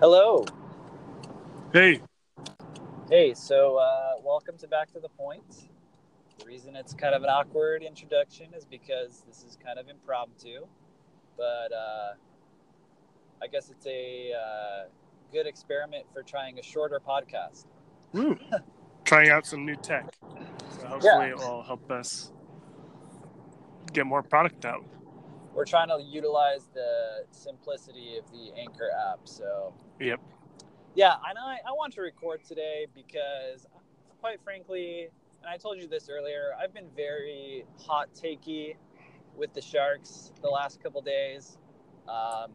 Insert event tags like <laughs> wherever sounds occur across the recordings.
Hello. Hey, Hey, so uh, welcome to Back to the Point. The reason it's kind of an awkward introduction is because this is kind of impromptu, but uh, I guess it's a uh, good experiment for trying a shorter podcast. <laughs> trying out some new tech. So hopefully it will help us get more product out. We're trying to utilize the simplicity of the Anchor app. So, Yep. yeah, and I, I want to record today because, quite frankly, and I told you this earlier, I've been very hot takey with the Sharks the last couple days. Um,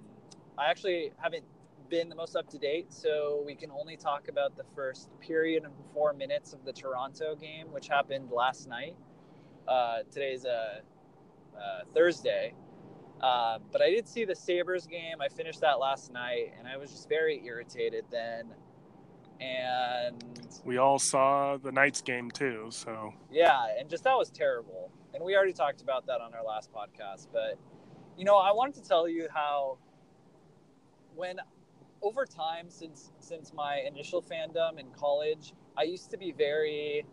I actually haven't been the most up to date, so we can only talk about the first period and four minutes of the Toronto game, which happened last night. Uh, today's a uh, uh, Thursday. Uh, but I did see the Sabres game. I finished that last night, and I was just very irritated then. And We all saw the Knights game too, so yeah, and just that was terrible. And we already talked about that on our last podcast. But, you know, I wanted to tell you how when over time since since my initial fandom in college, I used to be very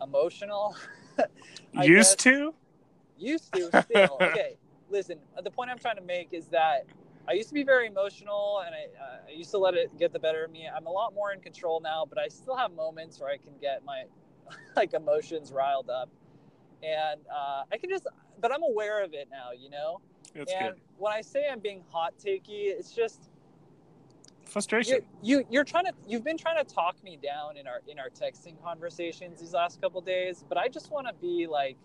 emotional. <laughs> Used guess. to? used to still <laughs> okay listen the point i'm trying to make is that i used to be very emotional and i, uh, I used to let it get the better of me i'm a lot more in control now but i still have moments where i can get my <laughs> like emotions riled up and uh, i can just but i'm aware of it now you know That's and good. when i say i'm being hot takey it's just Frustration. you, you you're trying to you've been trying to talk me down in our in our texting conversations these last couple days but i just want to be like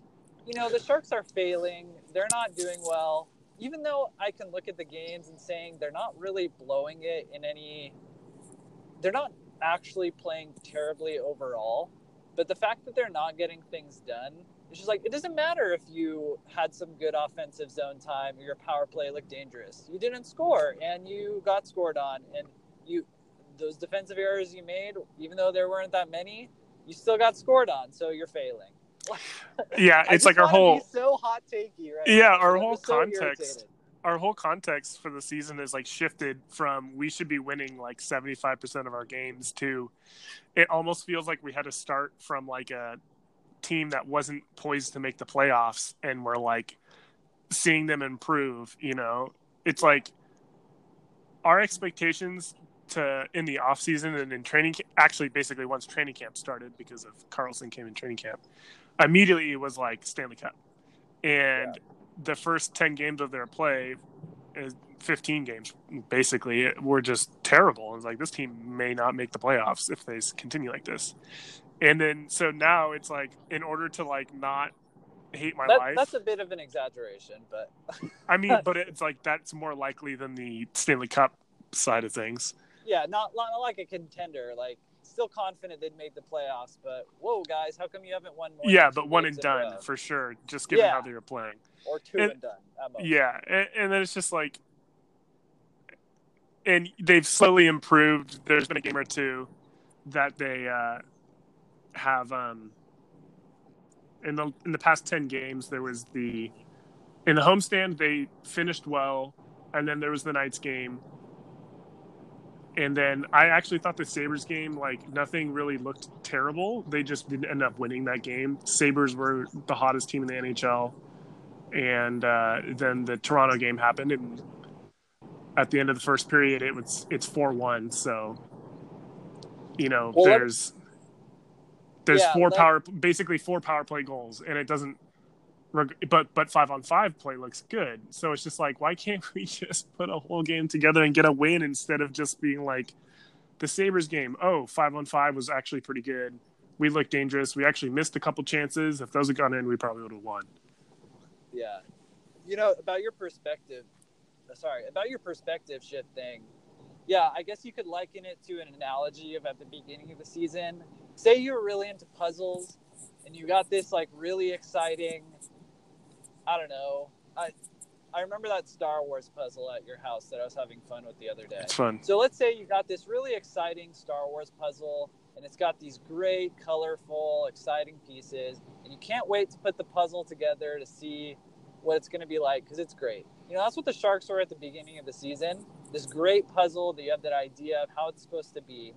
you know the sharks are failing. They're not doing well. Even though i can look at the games and saying they're not really blowing it in any they're not actually playing terribly overall but the fact that they're not getting things done it's just like it doesn't matter if you had some good offensive zone time or your power play looked dangerous. You didn't score and you got scored on and you those defensive errors you made even though there weren't that many you still got scored on so you're failing yeah, it's like our whole so hot takey right Yeah, now, our whole so context. our whole context for the season is like shifted from we should be winning like 75% of our games to it almost feels like we had to start from like a team that wasn't poised to make the playoffs and we're like seeing them improve you know it's like our expectations to in the off season and in training actually basically once training camp started because of Karlsson came in training camp immediately it was like Stanley Cup. And the first 10 games of their play is 15 games basically were just terrible. It's like this team may not make the playoffs if they continue like this. And then so now it's like in order to like not hate my That- life that's a bit of an exaggeration but <laughs> i mean but it's like that's more likely than the stanley cup side of things. Yeah not, not like a contender like still confident they'd make the playoffs but whoa guys how come you haven't won more yeah but one and done for sure just given Yeah. how they were playing or two And- and done. Yeah, and, and then it's just like, and they've slowly improved. There's been a game or two that they uh, have um, in the in the past ten games. There was the in the homestand they finished well, and then there was the Knights game. And then I actually thought the Sabres game, like nothing really looked terrible. They just didn't end up winning that game. Sabres were the hottest team in the NHL and uh, then the Toronto game happened, and at the end of the first period, it was it's four one. So, you know, Well, there's there's Yeah, four let- power, basically four power play goals, and it doesn't. But but five on five play looks good. So it's just like, why can't <laughs> we just put a whole game together and get a win instead of just being like the Sabres game? Oh, five on five was actually pretty good. We looked dangerous. We actually missed a couple chances. If those had gone in, we probably would have won. Yeah. You know, about your perspective, uh, sorry, about your perspective shit thing. Yeah, I guess you could liken it to an analogy of at the beginning of the season. Say you were really into puzzles and you got this like really exciting, I don't know. I I remember that Star Wars puzzle at your house that I was having fun with the other day. It's fun. So let's say you got this really exciting Star Wars puzzle, and it's got these great, colorful, exciting pieces, and you can't wait to put the puzzle together to see what it's going to be like because it's great. You know, that's what the Sharks were at the beginning of the season. This great puzzle that you have that idea of how it's supposed to be.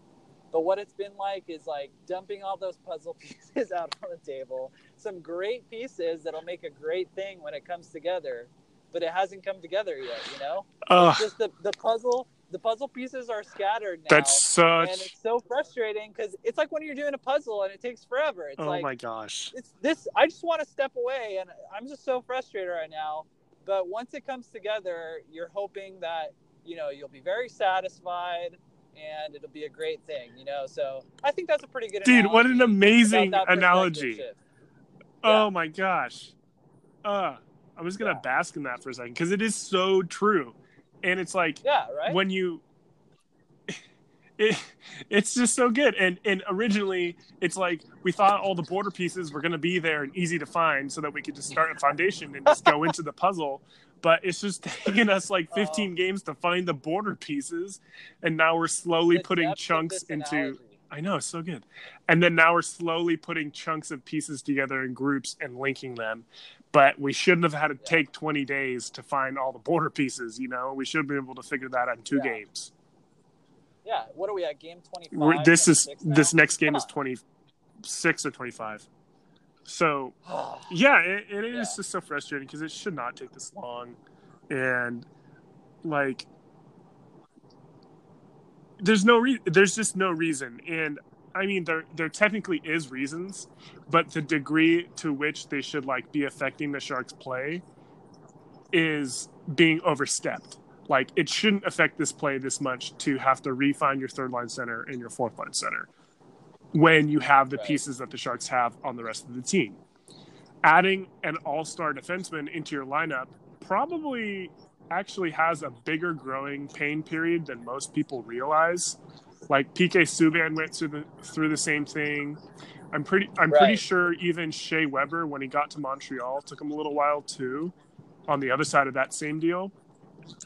But what it's been like is like dumping all those puzzle <laughs> pieces out on the table. Some great pieces that'll make a great thing when it comes together, but it hasn't come together yet. You know, Ugh, just the the puzzle. The puzzle pieces are scattered now, that's such. and it's so frustrating because it's like when you're doing a puzzle and it takes forever. It's oh like my gosh. it's this. I just want to step away, and I'm just so frustrated right now. But once it comes together, you're hoping that you know you'll be very satisfied and it'll be a great thing. You know, so I think that's a pretty good. Dude, what an amazing analogy. Oh my gosh. Uh, I was gonna Yeah. bask in that for a second because it is so true, and it's like Yeah, right. when you, it, it's just so good. And and originally, it's like we thought all the border pieces were gonna be there and easy to find, so that we could just start a foundation and just go into the puzzle. But it's just <laughs> taking us like 15 Oh. games to find the border pieces, and now we're slowly The putting chunks into. analogy. I know, it's so good. And then now we're slowly putting chunks of pieces together in groups and linking them. But we shouldn't have had to Yeah. take 20 days to find all the border pieces, you know? We should have been able to figure that out in two Yeah. games. Yeah. What are we at? Game 25. this is this next game Come is 26 or 25. So, <sighs> yeah, it, it is Yeah. just so frustrating because it should not take this long. And like there's no re- there's just no reason and i mean there there technically is reasons but the degree to which they should like be affecting the sharks play is being overstepped like it shouldn't affect this play this much to have to refine your third line center and your fourth line center when you have the Right. pieces that the sharks have on the rest of the team adding an all-star defenseman into your lineup probably actually has a bigger growing pain period than most people realize. Like PK Subban went through the through the same thing. I'm pretty I'm pretty sure even Shea Weber when he got to Montreal took him a little while too on the other side of that same deal.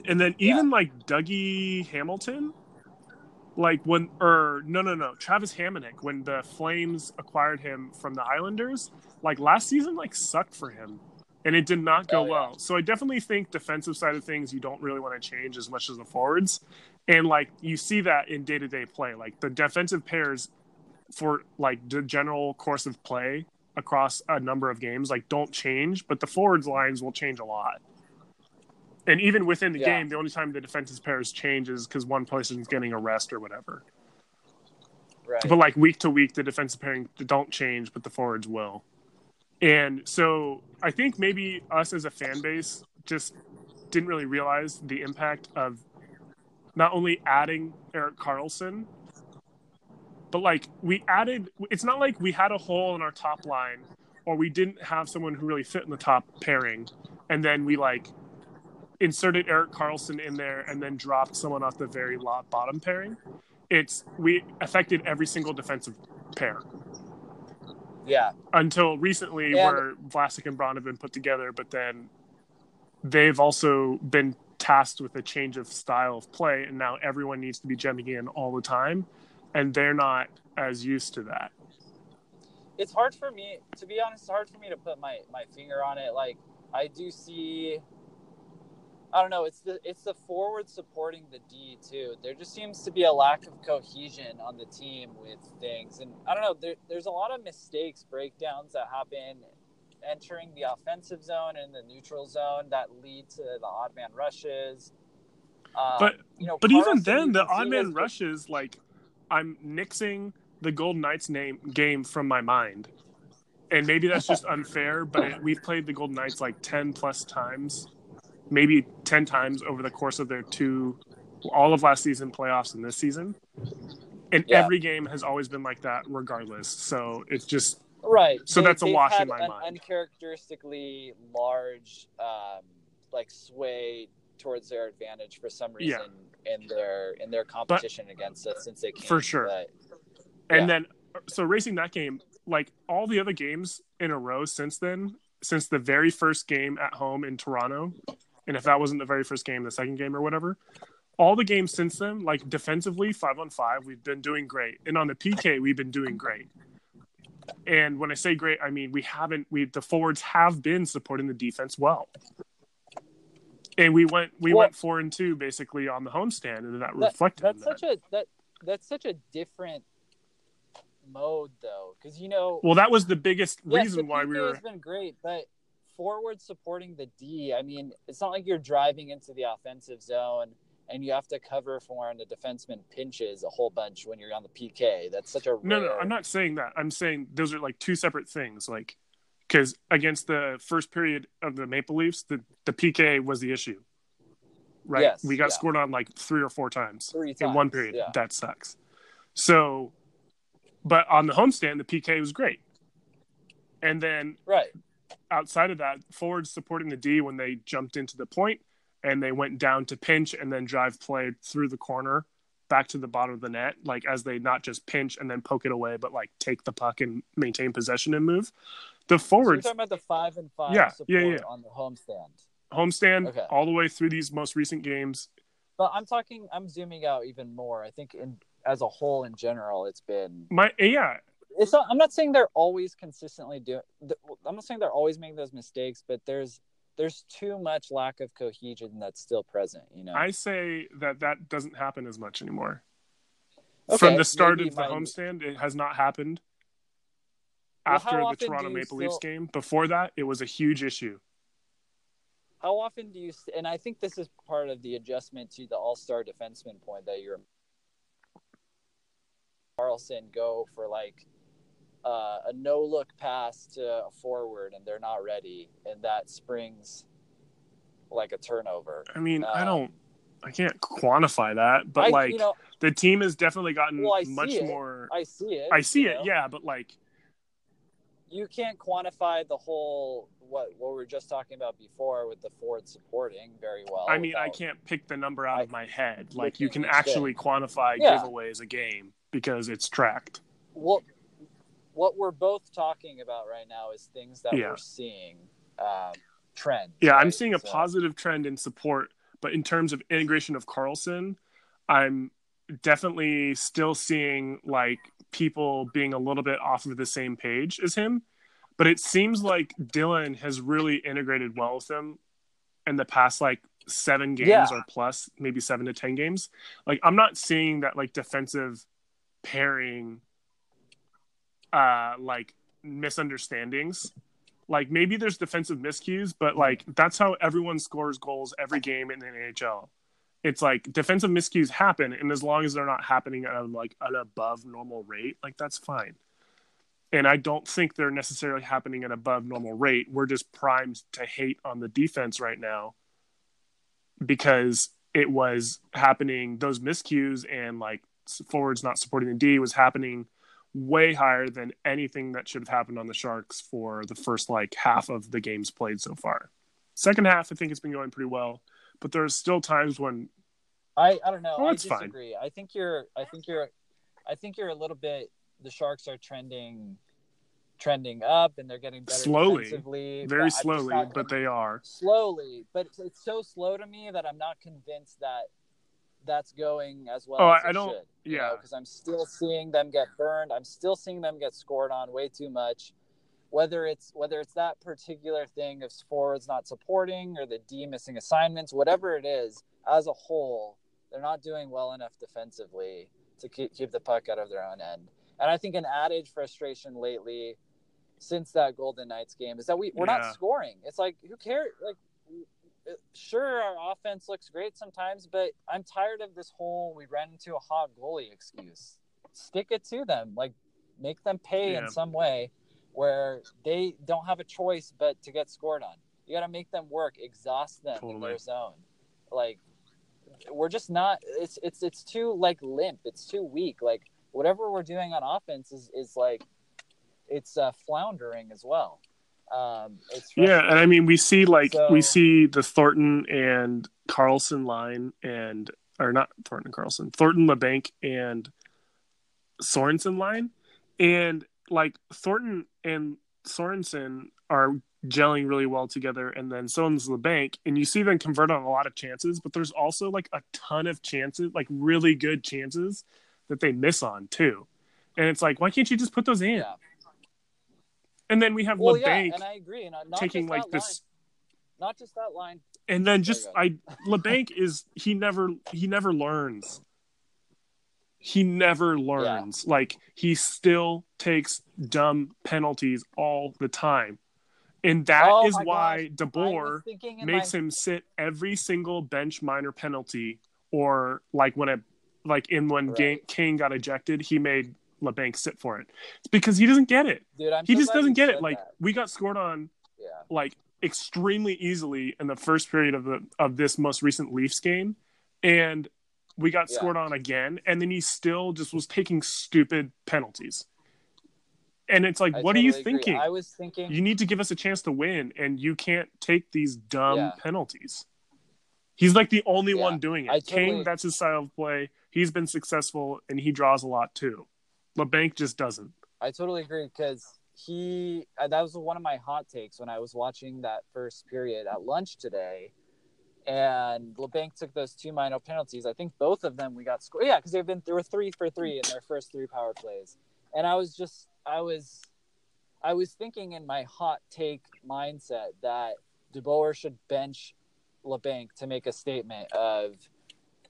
And then even like Dougie Hamilton like when or no no no Travis Hamonic when the Flames acquired him from the Islanders like last season like sucked for him and it did not go Oh, yeah. well. So I definitely think defensive side of things you don't really want to change as much as the forwards. And like you see that in day-to-day play. Like the defensive pairs for like the general course of play across a number of games like don't change, but the forwards lines will change a lot. And even within the Yeah. game, the only time the defensive pairs change is because one person's getting a rest or whatever. Right. But like week to week, the defensive pairing don't change, but the forwards will. And so I think maybe us as a fan base just didn't really realize the impact of not only adding Erik Karlsson, but like we added, it's not like we had a hole in our top line or we didn't have someone who really fit in the top pairing. And then we like inserted Erik Karlsson in there and then dropped someone off the very lot bottom pairing. It's we affected every single defensive pair yeah. until recently where Vlasic and Braun have been put together, but then they've also been tasked with a change of style of play, and now everyone needs to be gemming in all the time, and they're not as used to that. it's hard for me to be honest it's hard for me to put my my finger on it like i do see i don't know it's the it's the forward supporting the d too. There just seems to be a lack of cohesion on the team with things. And i don't know there, there's a lot of mistakes breakdowns that happen entering the offensive zone and the neutral zone that lead to the odd man rushes. Um, But- you know, But even then, the odd man rushes, like I'm nixing the Golden Knights name game from my mind. And maybe that's just unfair, but it, we've played the Golden Knights like 10 plus times, maybe 10 times over the course of their two, all of last season playoffs and this season. And Yeah. every game has always been like that, regardless. So it's just, Right. So that's a wash in my an mind. Uncharacteristically large, um, like sway towards their advantage for some Yeah. reason in their in their competition against us since they came. For sure. But, and then, so racing that game, like all the other games in a row since then, since the very first game at home in Toronto, and if that wasn't the very first game, the second game or whatever, all the games since then, like defensively, five on five, we've been doing great. And on the PK, we've been doing great. And when I say great, I mean we haven't we the forwards have been supporting the defense well. And we went we Well- went four and two basically on the homestand, and that, That- reflected. that's that. such a that that's such a different mode though, because you know well, that was the biggest yes, reason the why we were. has been great, but forward supporting the D. I mean, it's not like you're driving into the offensive zone and you have to cover for when the defenseman pinches a whole bunch when you're on the PK. That's such a rare... No, no, I'm not saying that. I'm saying those are like two separate things. Like, because against the first period of the Maple Leafs, the, the PK was the issue. Right? Yes, we got yeah. scored on like three or four times Three in one period. yeah. That sucks. So, but on the homestand, the PK was great. And then right. Outside of that, forwards supporting the D when they jumped into the point and they went down to pinch and then drive play through the corner back to the bottom of the net, like as they not just pinch and then poke it away, but like take the puck and maintain possession and move. The So you're forwards talking about the five and five Yeah, support yeah, yeah. on the homestand. homestand Okay. all the way through these most recent games. But I'm talking. I'm zooming out even more. I think in as a whole, in general, it's been. My yeah, It's. Not, I'm not saying they're always consistently doing. I'm not saying they're always making those mistakes, but there's there's too much lack of cohesion that's still present. You know. I say that that doesn't happen as much anymore. Okay, From the start of the my- homestand, it has not happened. Well, After the Toronto Maple Leafs game, before that, it was a huge issue. How often do you? And I think this is part of the adjustment to the All Star defenseman point that you're. Karlsson go for like uh, a no look pass to a forward and they're not ready, and that springs like a turnover. I mean, I Um, don't, I can't quantify that, but I, like you know, the team has definitely gotten Well, much it. more. I see it. I see it, know? yeah, but like, You can't quantify the whole what what we were just talking about before with the forward supporting very well. I mean, I can't pick the number out I- of my head. Like, you can shit. actually quantify Yeah. giveaways a game because it's tracked. what what we're both talking about right now is things that Yeah. we're seeing um, trend. Yeah, I'm seeing a So- positive trend in support, but in terms of integration of Karlsson, I'm definitely still seeing like people being a little bit off of the same page as him. But it seems like Dylan has really integrated well with him in the past like seven games Yeah. or plus, maybe seven to ten games. Like I'm not seeing that like defensive pairing uh like misunderstandings like maybe there's defensive miscues, but like that's how everyone scores goals every game in the NHL. It's like defensive miscues happen, and as long as they're not happening at a, like an above normal rate, like that's fine. And I don't think they're necessarily happening at above normal rate. We're just primed to hate on the defense right now because it was happening. Those miscues and like forwards not supporting the D was happening way higher than anything that should have happened on the Sharks for the first like half of the games played so far. Second half, I think it's been going pretty well, but there's still times when I I don't know. Well, I it's fine. I think you're. I think you're. I think you're a little bit. The Sharks are trending, trending up, and they're getting better Slowly. very slowly, but they are. slowly. But it's, it's so slow to me that I'm not convinced that that's going as well. Oh, as I- don't- Should, yeah. because I'm still seeing them get burned. I'm still seeing them get scored on way too much. Whether it's whether it's that particular thing of forwards not supporting or the D missing assignments, whatever it is, as a whole, they're not doing well enough defensively to keep, keep the puck out of their own end. And I think an added frustration lately since that Golden Knights game is that we, we're Yeah. not scoring. It's like, who cares? Like, sure, our offense looks great sometimes, but I'm tired of this whole we ran into a hot goalie excuse. Stick it to them. Like, make them pay Yeah. in some way where they don't have a choice but to get scored on. You got to make them work, exhaust them in their zone. Like, we're just not. It's it's it's too like limp. It's too weak. Like whatever we're doing on offense is is like it's uh, floundering as well. Um, it's Yeah, and I mean we see like So- we see the Thornton and Karlsson line and or not Thornton and Karlsson, Thornton Labanc and Sorensen line. And like Thornton and Sorensen are gelling really well together and then so is Labanc and you see them convert on a lot of chances, but there's also like a ton of chances, like really good chances that they miss on too. And it's like, why can't you just put those in? Yeah. And then we have Well, Labanc yeah, and I agree. And not taking like this line, not just that line. and then just I Labanc is he never he never learns. He never learns. Like he still takes dumb penalties all the time. And that Oh is why gosh, DeBoer was thinking in makes my, him sit every single bench minor penalty or like when a like in when Right. game, Kane got ejected, he made Labanc sit for it. It's because he doesn't get it. dude. I'm He so just doesn't get it. Like that. we got scored on yeah, like extremely easily in the first period of the of this most recent Leafs game, and we got Yeah. scored on again, and then he still just was taking stupid penalties. And it's like, I what are you totally agree. thinking? I was thinking. You need to give us a chance to win, and you can't take these dumb Yeah. penalties. He's like the only one doing it. I Kane, totally- that's his style of play. He's been successful, and he draws a lot too. Labanc just doesn't. I totally agree because he uh, that was one of my hot takes when I was watching that first period at lunch today. And Labanc took those two minor penalties. I think both of them we got scored. Yeah, because they've been there were three for three in their first three power plays. And I was just I was I was thinking in my hot take mindset that DeBoer should bench Labanc to make a statement of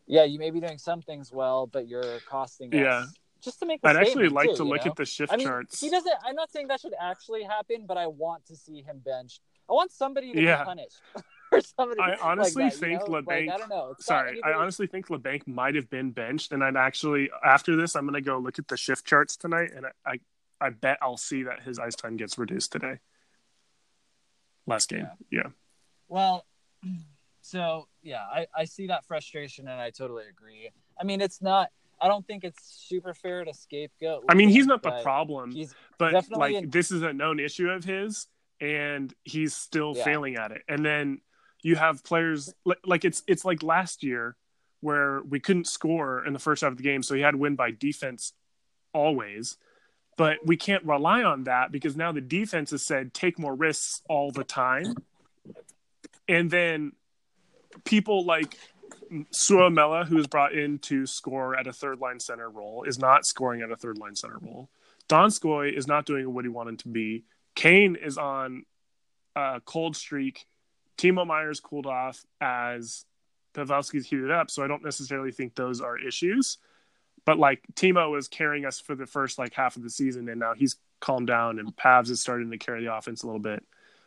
yeah, you may be doing some things well, but you're costing us. Yeah. Just to make a I'd actually like too, to look know? at the shift I mean, charts. he doesn't. I'm not saying that should actually happen, but I want to see him benched. I want somebody to Yeah. be punished <laughs> or somebody. I like honestly that, you think know? Like, Labanc- I don't know. It's Sorry, I honestly think Labanc might have been benched, and I'd actually after this, I'm gonna go look at the shift charts tonight, and I I, I bet I'll see that his ice time gets reduced today. Last game, yeah. Well, <clears throat> so yeah, I I see that frustration, and I totally agree. I mean, it's not. I don't think it's super fair to scapegoat. I mean, he's not the problem, but like in- this is a known issue of his, and he's still Yeah. failing at it. And then you have players li- like it's it's like last year where we couldn't score in the first half of the game, so he had to win by defense always. But we can't rely on that because now the defense has said take more risks all the time. And then people like Suomela, who is brought in to score at a third line center role, is not scoring at a third line center role. Donskoy is not doing what he wanted to be. Kane is on a cold streak. Timo Meier's cooled off as Pavelski's heated up, so I don't necessarily think those are issues. But like Timo was carrying us for the first like half of the season, and now he's calmed down, and Pavs is starting to carry the offense a little bit.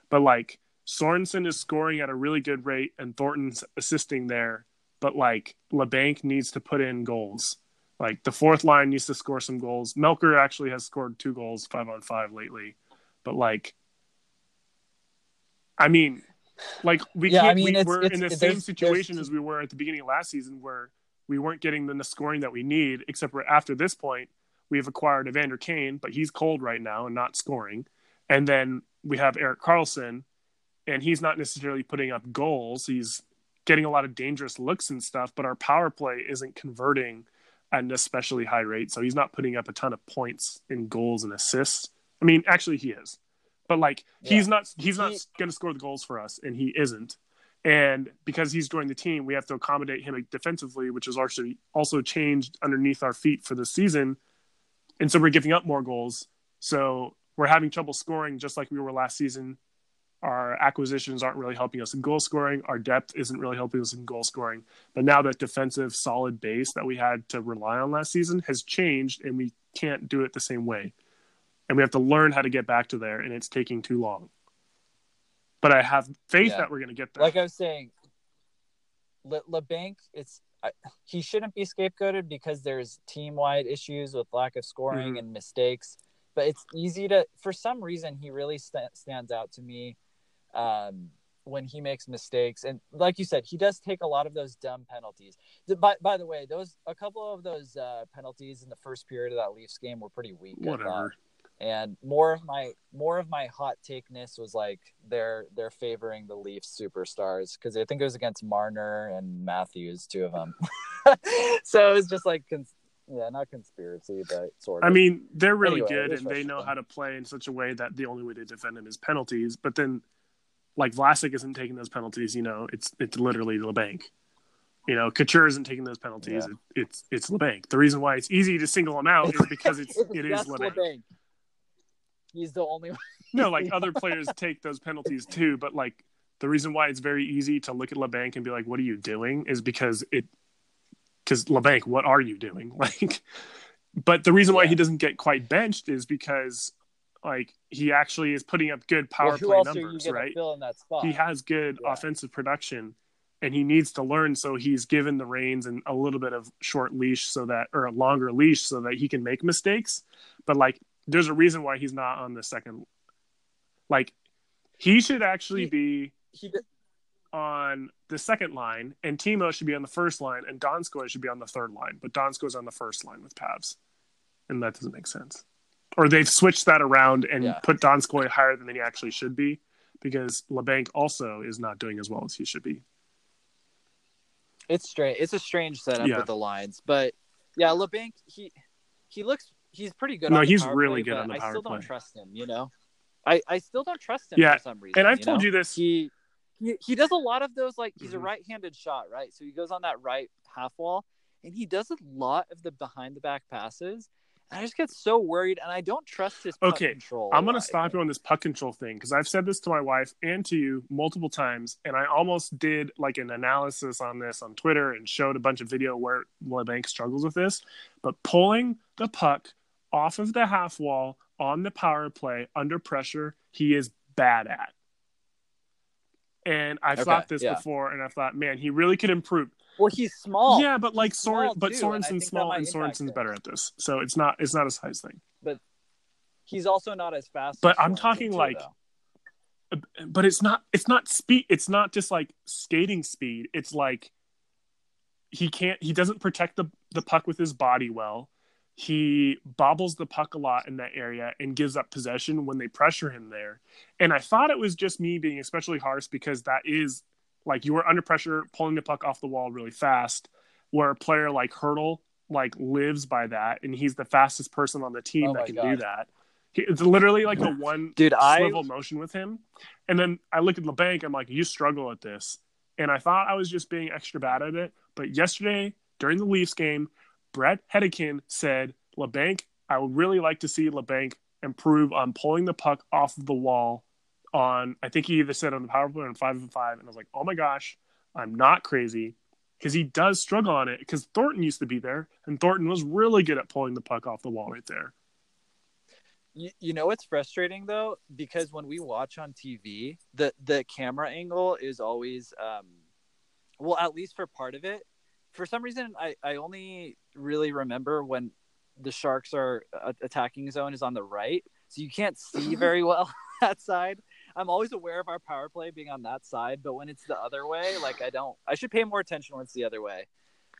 But like Sorensen is scoring at a really good rate, and Thornton's assisting there. But like Labanc needs to put in goals. Like the fourth line needs to score some goals. Melker actually has scored two goals five on five lately, but like, I mean, like we Yeah, can't. mean, we, it's- we're it's- in the same there's- situation as we were at the beginning of last season, where we weren't getting the scoring that we need. Except for after this point, we have acquired Evander Kane, but he's cold right now and not scoring. And then we have Erik Karlsson, and he's not necessarily putting up goals. He's getting a lot of dangerous looks and stuff, but our power play isn't converting at an especially high rate. So he's not putting up a ton of points in goals and assists. I mean, actually he is. But like he's not he's not He- going to score the goals for us and he isn't. And because he's joined the team, we have to accommodate him defensively, which has actually also changed underneath our feet for the season. And so we're giving up more goals. So we're having trouble scoring just like we were last season. Our acquisitions aren't really helping us in goal scoring. Our depth isn't really helping us in goal scoring. But now that defensive solid base that we had to rely on last season has changed and we can't do it the same way. And we have to learn how to get back to there and it's taking too long. But I have faith Yeah. that we're going to get there. like I was saying, Le- Labanc, it's I, he shouldn't be scapegoated because there's team wide issues with lack of scoring Mhm. and mistakes. But it's easy to, for some reason, he really st- stands out to me um, when he makes mistakes. And like you said, he does take a lot of those dumb penalties. By, by the way, those a couple of those uh, penalties in the first period of that Leafs game were pretty weak. Whatever. and more of my more of my hot takeness was like they're they're favoring the Leafs superstars because I think it was against Marner and Matthews, two of them. <laughs> so it was just like, cons- yeah, not conspiracy, but sort of. I mean, they're really Anyway, good and they know how to play in such a way that the only way to defend them is penalties. But then, like Vlasic isn't taking those penalties. You know, it's it's literally Labanc. You know, Couture isn't taking those penalties. Yeah. It, it's it's Labanc. The reason why it's easy to single him out is because it's <laughs> it is Labanc. Labanc. he's the only one. No, like <laughs> other players take those penalties too, but like the reason why it's very easy to look at Labanc and be like, "What are you doing?" is because it, because Labanc, what are you doing? <laughs> Like, but the reason why he doesn't get quite benched is because like he actually is putting up good power well, play else are you numbers, right? Fill in that spot. He has good Yeah. offensive production, and he needs to learn. So he's given the reins and a little bit of short leash so that, or a longer leash so that he can make mistakes. But like, there's a reason why he's not on the second. Like, he should actually He- be he did, on the second line, and Timo should be on the first line, and Donskoy should be on the third line. But Donskoy's on the first line with Pavs, and that doesn't make sense. Or they've switched that around and Yeah. put Donskoy higher than he actually should be, because Labanc also is not doing as well as he should be. it's strange. It's a strange setup Yeah. with the lines, but yeah, Labanc he he looks he's pretty good. No, on the he's really play, good on the I power still play. don't trust him. You know, I I still don't trust him Yeah, for some reason. And I've you told know? you this. he he, he does a lot of those like he's a Mhm. right-handed shot right so he goes on that right half wall and he does a lot of the behind the back passes i just get so worried and i don't trust his puck Okay, control I'm going to stop you on this puck control thing because I've said this to my wife and to you multiple times, and I almost did like an analysis on this on Twitter and showed a bunch of video where Labanc struggles with this. But pulling the puck off of the half wall on the power play under pressure, he is bad at. And I Okay, thought this yeah. before, and I thought, man, he really could improve. Well he's small. Yeah, but like Soren, but Sorensen's small, and Sorensen's better at this, so it's not it's not a size thing. But he's also not as fast But as I'm talking too, like- though. but it's not it's not speed it's not just like skating speed. It's like he can't he doesn't protect the the puck with his body well. He bobbles the puck a lot in that area and gives up possession when they pressure him there. And i thought it was just me being especially harsh because that is like you were under pressure pulling the puck off the wall really fast where a player like Hertl like lives by that and he's the fastest person on the team Oh that can God. do that He- it's literally like the <laughs> one dude i swivel motion with him. And then I look at Labanc, I'm like, you struggle at this. And I thought I was just being extra bad at it. But yesterday, during the Leafs game, Bret Hedican said, Labanc, I would really like to see Labanc improve on pulling the puck off of the wall on, I think he either said on the power play or on five and five. And I was like, oh my gosh, I'm not crazy. Because he does struggle on it. Because Thornton used to be there, and Thornton was really good at pulling the puck off the wall right there. You, you know what's frustrating though, because when we watch on TV, the the camera angle is always, um, well, at least for part of it. For some reason, I I only really remember when the Sharks are uh, attacking zone is on the right, so you can't see <laughs> very well <laughs> that side. I'm always aware of our power play being on that side, but when it's the other way, like I don't, I should pay more attention when it's the other way.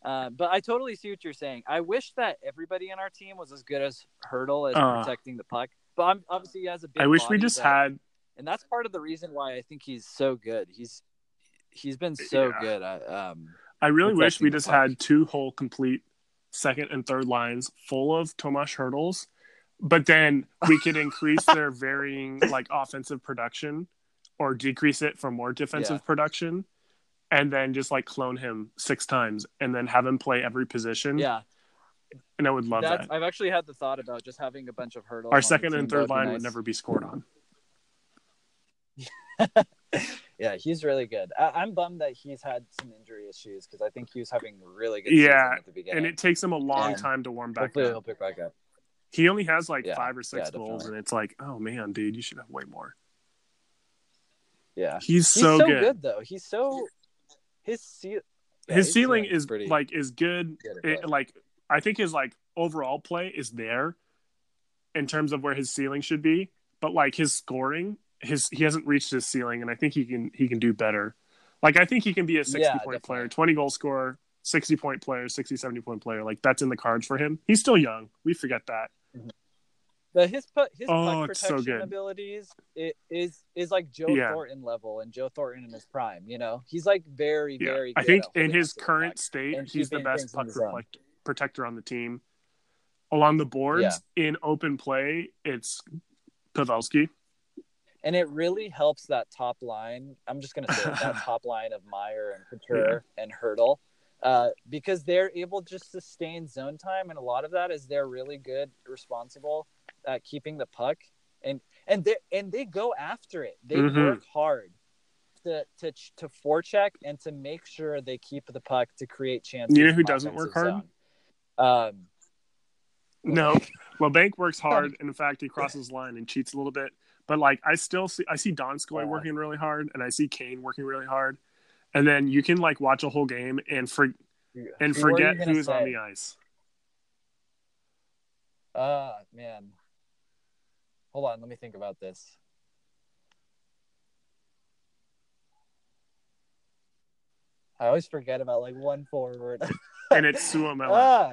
Uh, but I totally see what you're saying. I wish that everybody in our team was as good as Hertl as Uh, protecting the puck. But I'm, obviously, he has a big. I wish we just had and that's part of the reason why I think he's so good. He's he's been so Yeah. good. At, um, I really wish we just puck. had two whole complete second and third lines full of Tomas Hertls, but then we could increase <laughs> their varying like offensive production or decrease it for more defensive Yeah. production and then just like clone him six times and then have him play every position. yeah, And I would love that's, that. I've actually had the thought about just having a bunch of Hertls. Our second and third line would never be scored on. <laughs> Yeah, he's really good. I, I'm bummed that he's had some injury issues because I think he was having really good Yeah, at the beginning. And it takes him a long And time to warm back hopefully up. he'll pick back up. He only has like Yeah, five or six yeah, goals, definitely. and it's like, oh man, dude, you should have way more. Yeah, He's, he's so, so, good. good. though. He's so his ce- yeah, his ceiling is pretty like is good. good It, like I think his like overall play is there in terms of where his ceiling should be, but like his scoring, his he hasn't reached his ceiling, and I think he can he can do better. Like I think he can be a sixty point player, twenty goal scorer, sixty point player, 60, 70 point player. Like that's in the cards for him. He's still young. We forget that. But his put his Oh, puck it's so protection good. abilities it is is like Joe Yeah. Thornton level and Joe Thornton in his prime. You know, he's like very Yeah, very. I think in his current state, he's the best puck the protect- protector on the team. Along the boards in open play, it's Pavelski. and it really helps that top line. I'm just gonna say that <laughs> top line of Meier and Couture and Hertl, uh, because they're able to sustain zone time, and a lot of that is they're really good, responsible at keeping the puck and and they and they go after it. They Mhm. work hard to to to forecheck and to make sure they keep the puck to create chances. You know who doesn't work hard? zone. Um, No, <laughs> Labanc works hard, and in fact, he crosses the line and cheats a little bit. But like, I still see, I see Donskoy Yeah. working really hard, and I see Kane working really hard, and then you can like watch a whole game and for and who forget gonna who's on the ice. Ah, man. Hold on, let me think about this. I always forget about like one forward. And it's Suomela. <laughs> ah,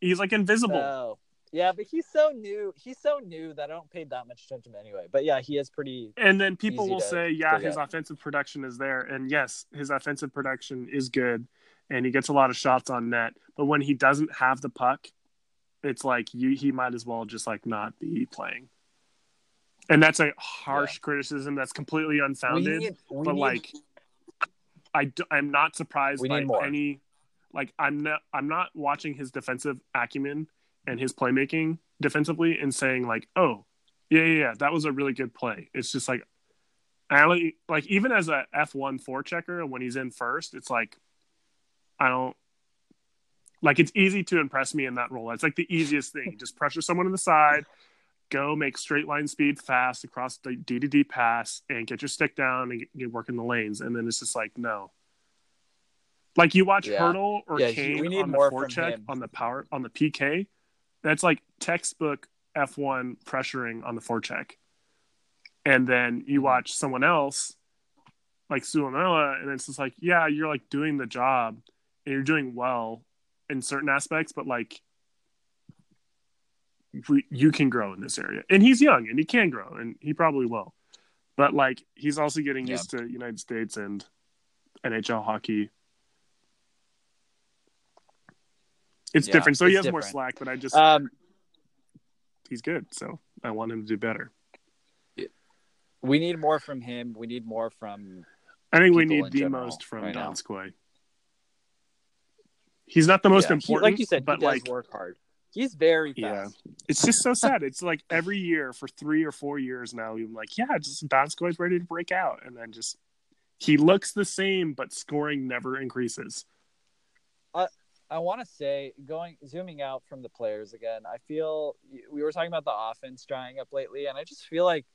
He's like invisible. no. Yeah, but he's so new. He's so new that I don't pay that much attention anyway. But yeah, he is pretty. and then people will to say, yeah, his offensive production is there. And yes, his offensive production is good. And he gets a lot of shots on net. But when he doesn't have the puck, it's like you he might as well just like not be playing. And that's a harsh criticism that's completely unfounded. need, but need- like I d- I'm not surprised by any like I'm not I'm not watching his defensive acumen and his playmaking defensively and saying like, "Oh, yeah, yeah, yeah, that was a really good play." It's just like I only like even as a F1 forechecker when he's in first, it's like I don't like it's easy to impress me in that role. It's like the easiest thing. Just pressure someone on the side, go make straight line speed fast across the D to D pass and get your stick down and get, get working the lanes. And then it's just like no. Like you watch Yeah. Hertl or Yeah, Kane we need on the more forecheck on the power on the PK. That's like textbook F1 pressuring on the forecheck. And then you Mhm. watch someone else like Suomela, and it's just like, yeah, you're like doing the job and you're doing well in certain aspects, but like we, you can grow in this area. And he's young and he can grow and he probably will. But like he's also getting Yeah. used to United States and NHL hockey. It's Yeah, different. So he has more slack, but I just Um, he's good. So I want him to do better. we need more from him. We need more from. I think we need the most from right. Donskoy. He's not the most Yeah, he- important, like you said, but he does like work hard. He's very Yeah. it's just so sad. It's like every year for three or four years now, I'm like, yeah, just Donskoy's ready to break out, and then just he looks the same, but scoring never increases. I want to say, going zooming out from the players again, I feel we were talking about the offense drying up lately, and I just feel like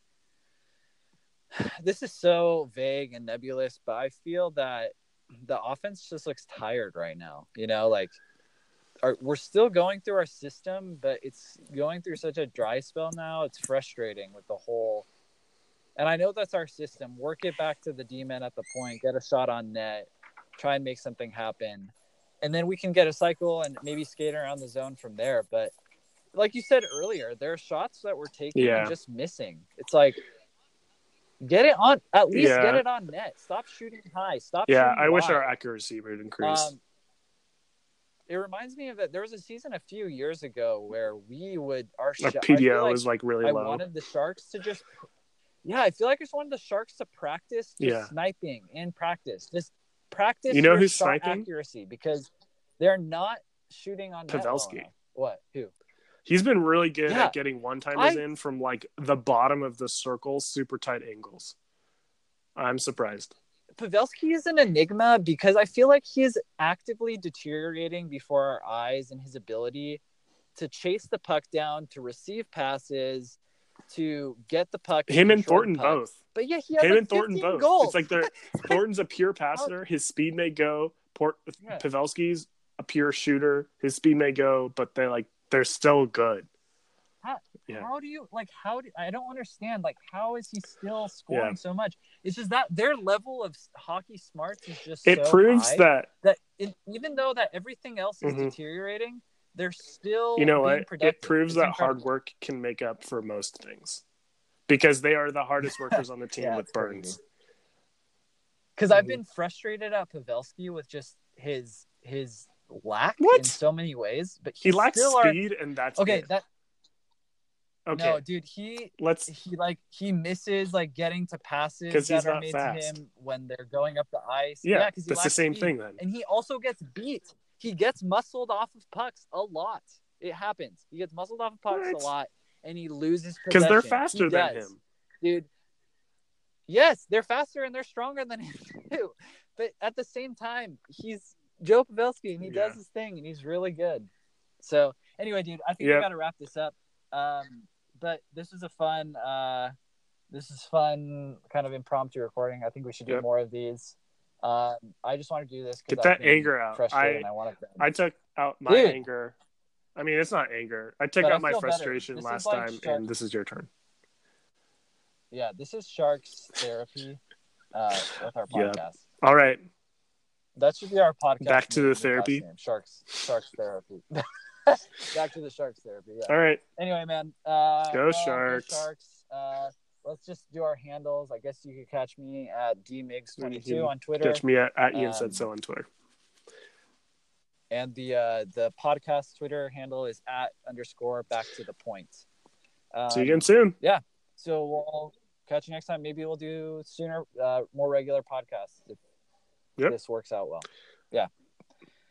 <sighs> this is so vague and nebulous, but I feel that the offense just looks tired right now. You know, like our, we're still going through our system, but it's going through such a dry spell now. It's frustrating with the whole. And I know that's our system. Work it back to the D men at the point, get a shot on net, try and make something happen and then we can get a cycle and maybe skate around the zone from there. But like you said earlier, there are shots that we're taking Yeah. and just missing. It's like get it on at least Yeah. get it on net. Stop shooting high. Stop. Yeah, I wish our accuracy would increase. Um, it reminds me of that. There was a season a few years ago where we would our sh- I PDO like is like really I low. wanted the Sharks to just. Yeah, I feel like I just wanted the Sharks to practice just Yeah. sniping in practice. Just practice You know who's shot sniping? accuracy because they're not shooting on well Pavelski. What? Who? He's been really good Yeah. at getting one timers I- in from like the bottom of the circle, super tight angles. I'm surprised. Pavelski is an enigma because I feel like he is actively deteriorating before our eyes in his ability to chase the puck down, to receive passes, to get the puck. Him and Thornton both. But yeah, he has Him like and Thornton both. goals. It's like they're <laughs> Thornton's a pure passer. His speed may go. Port Yeah. Pavelski's a pure shooter. His speed may go, but they like they're still good. Yeah. How do you like? How do I don't understand? Like, how is he still scoring Yeah. so much? It's just that their level of hockey smarts is just It so proves that that it, even though that everything else is Mhm. deteriorating, they're still you know being what it proves It's that incredible. hard work can make up for most things because they are the hardest workers on the <laughs> team Yeah, with it's crazy. Burns. because I've Mhm. been frustrated at Pavelski with just his his lack What? in so many ways. But He he's lacks still our- speed, and that's okay, it. that okay. no, dude, he Let's he like he misses like getting to passes he's that are not made fast. to him when they're going up the ice. yeah, because he that's the same speed. thing then. And he also gets beat. He gets muscled off of pucks a lot. It happens. He gets muscled off of pucks What? a lot. and he loses because they're faster than him. dude. Yes, they're faster and they're stronger than <laughs> him too. But at the same time, he's Joe Pavelski and he does his thing and he's really good. So anyway, dude, I think Yep. we got to wrap this up. Um, but this was a fun. Uh, this is fun, kind of impromptu recording. I think we should do Yep. more of these. Um, I just want to do this. Get that anger out. I- I. I took out my Dude. anger. I mean, it's not anger. I took But I out my frustration last like time, shark- and this is your turn. Yeah, this is Sharks therapy uh, with our Yeah. podcast. All right. That should be our podcast. Back to the therapy. Sharks, Sharks therapy. <laughs> Back to the Sharks therapy. Yeah. All right. Anyway, man. Uh, Go well, Sharks. Sharks. Uh, let's just do our handles. I guess you could catch me at dmigs22 on Twitter, Catch me at, at Ian Um, said so on Twitter. and the uh, the podcast Twitter handle is at underscore back to the point. Um, See you again soon. Yeah. So we'll catch you next time. Maybe we'll do sooner, uh, more regular podcasts if Yep. this works out well. Yeah.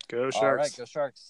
Go Sharks. right, go Sharks.